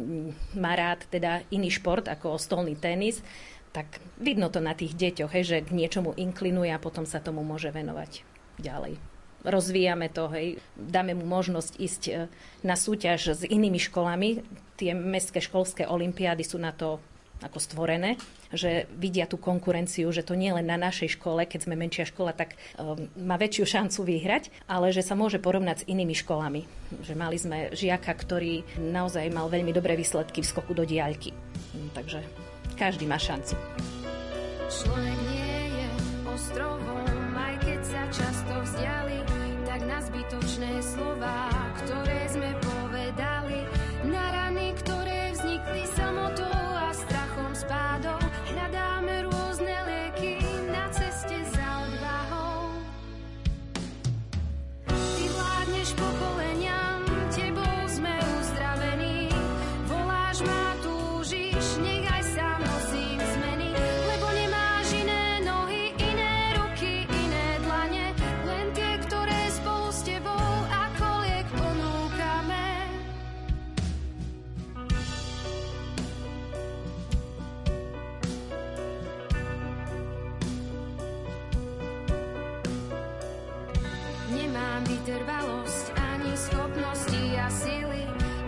má rád teda iný šport ako stolný tenis, tak vidno to na tých deťoch, hej, že k niečomu inklinuje a potom sa tomu môže venovať ďalej rozvíjame to, hej, dáme mu možnosť ísť e, na súťaž s inými školami. Tie mestské školské olimpiády sú na to ako stvorené, že vidia tú konkurenciu, že to nie len na našej škole, keď sme menšia škola, tak um, má väčšiu šancu vyhrať, ale že sa môže porovnať s inými školami. Že mali sme žiaka, ktorý naozaj mal veľmi dobré výsledky v skoku do diaľky. Takže každý má šancu. Človek nie je ostrovom, aj keď sa často vzdiali tak zbytočné slova,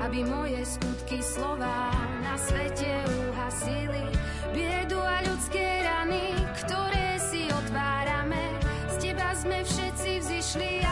aby moje skutky slova na svete uhasili. Biedu a ľudské rany, ktoré si otvárame, z teba sme všetci vzýšli,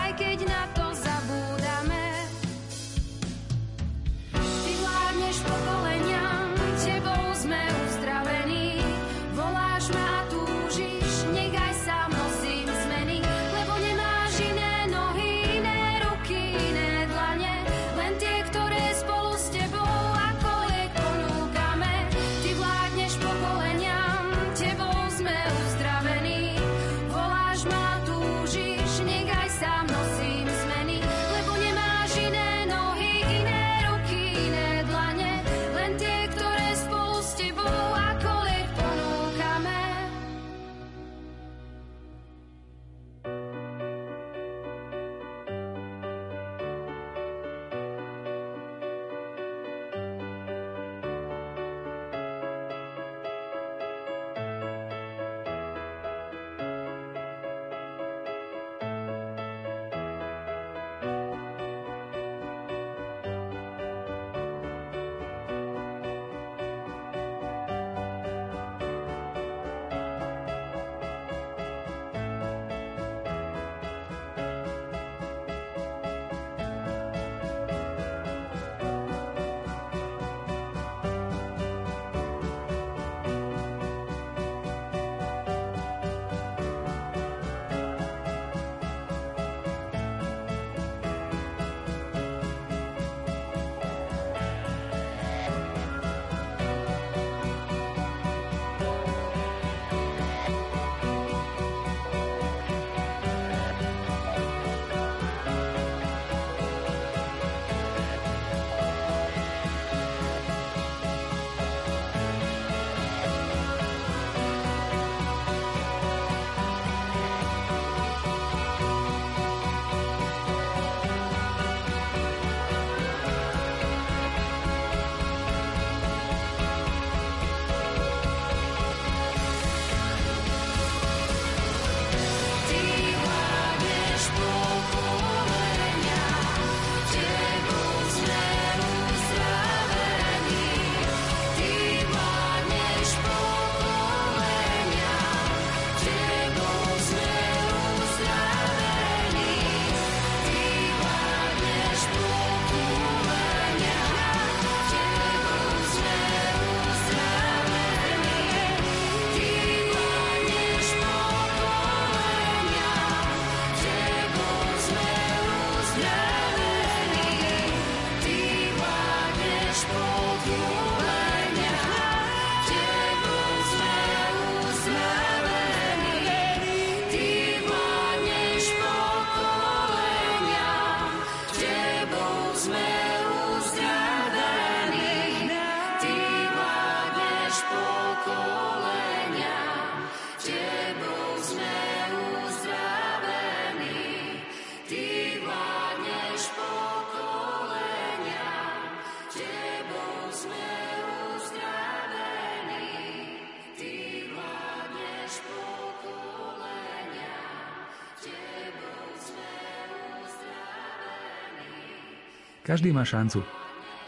Každý má šancu.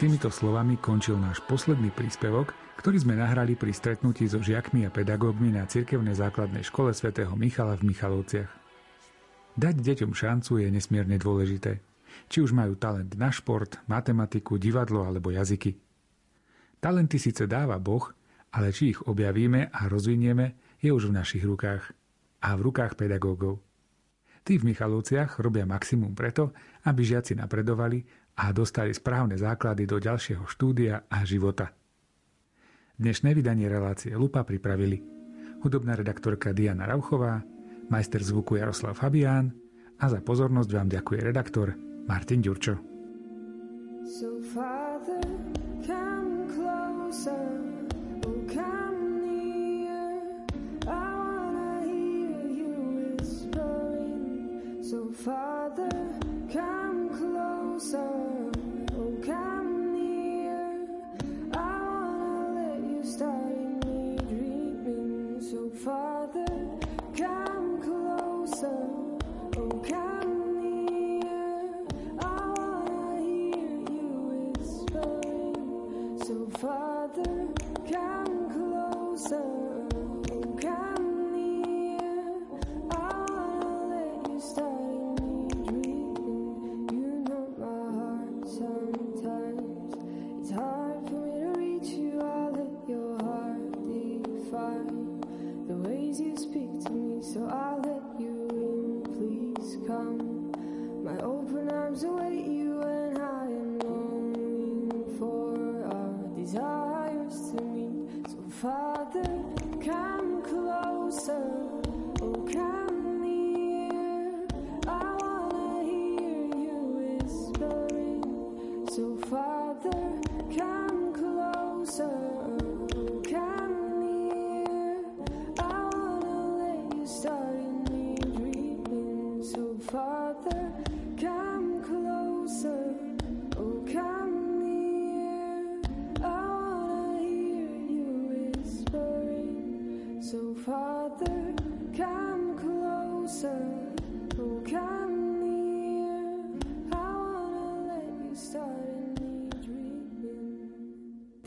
Týmito slovami končil náš posledný príspevok, ktorý sme nahrali pri stretnutí so žiakmi a pedagógmi na cirkevnej základnej škole svätého Michala v Michalovciach. Dať deťom šancu je nesmierne dôležité. Či už majú talent na šport, matematiku, divadlo alebo jazyky. Talenty síce dáva Boh, ale či ich objavíme a rozvinieme, je už v našich rukách. A v rukách pedagógov. Tí v Michalovciach robia maximum preto, aby žiaci napredovali a dostali správne základy do ďalšieho štúdia a života. Dnešné vydanie relácie Lupa pripravili hudobná redaktorka Diana Rauchová, majster zvuku Jaroslav Fabián a za pozornosť vám ďakuje redaktor Martin Ďurčo. So father, come closer,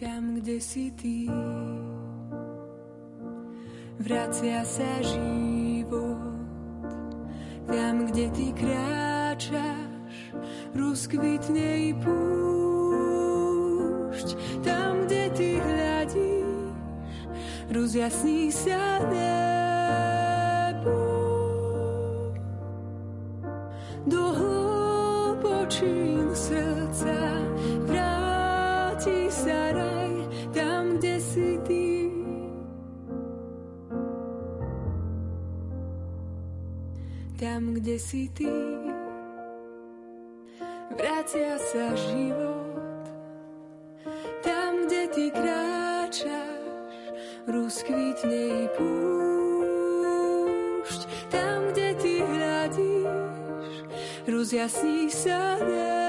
Tam, kde si ty, vracia sa život. Tam, kde ty kráčaš, rozkvitne i púšť. Tam, kde ty hľadíš, rozjasní sa nebo. Kde si ty, vracia sa život. Tam, kde ty kráčaš, rozkvitne i púšť. Tam, kde ty hľadíš, rozjasní sa nebo.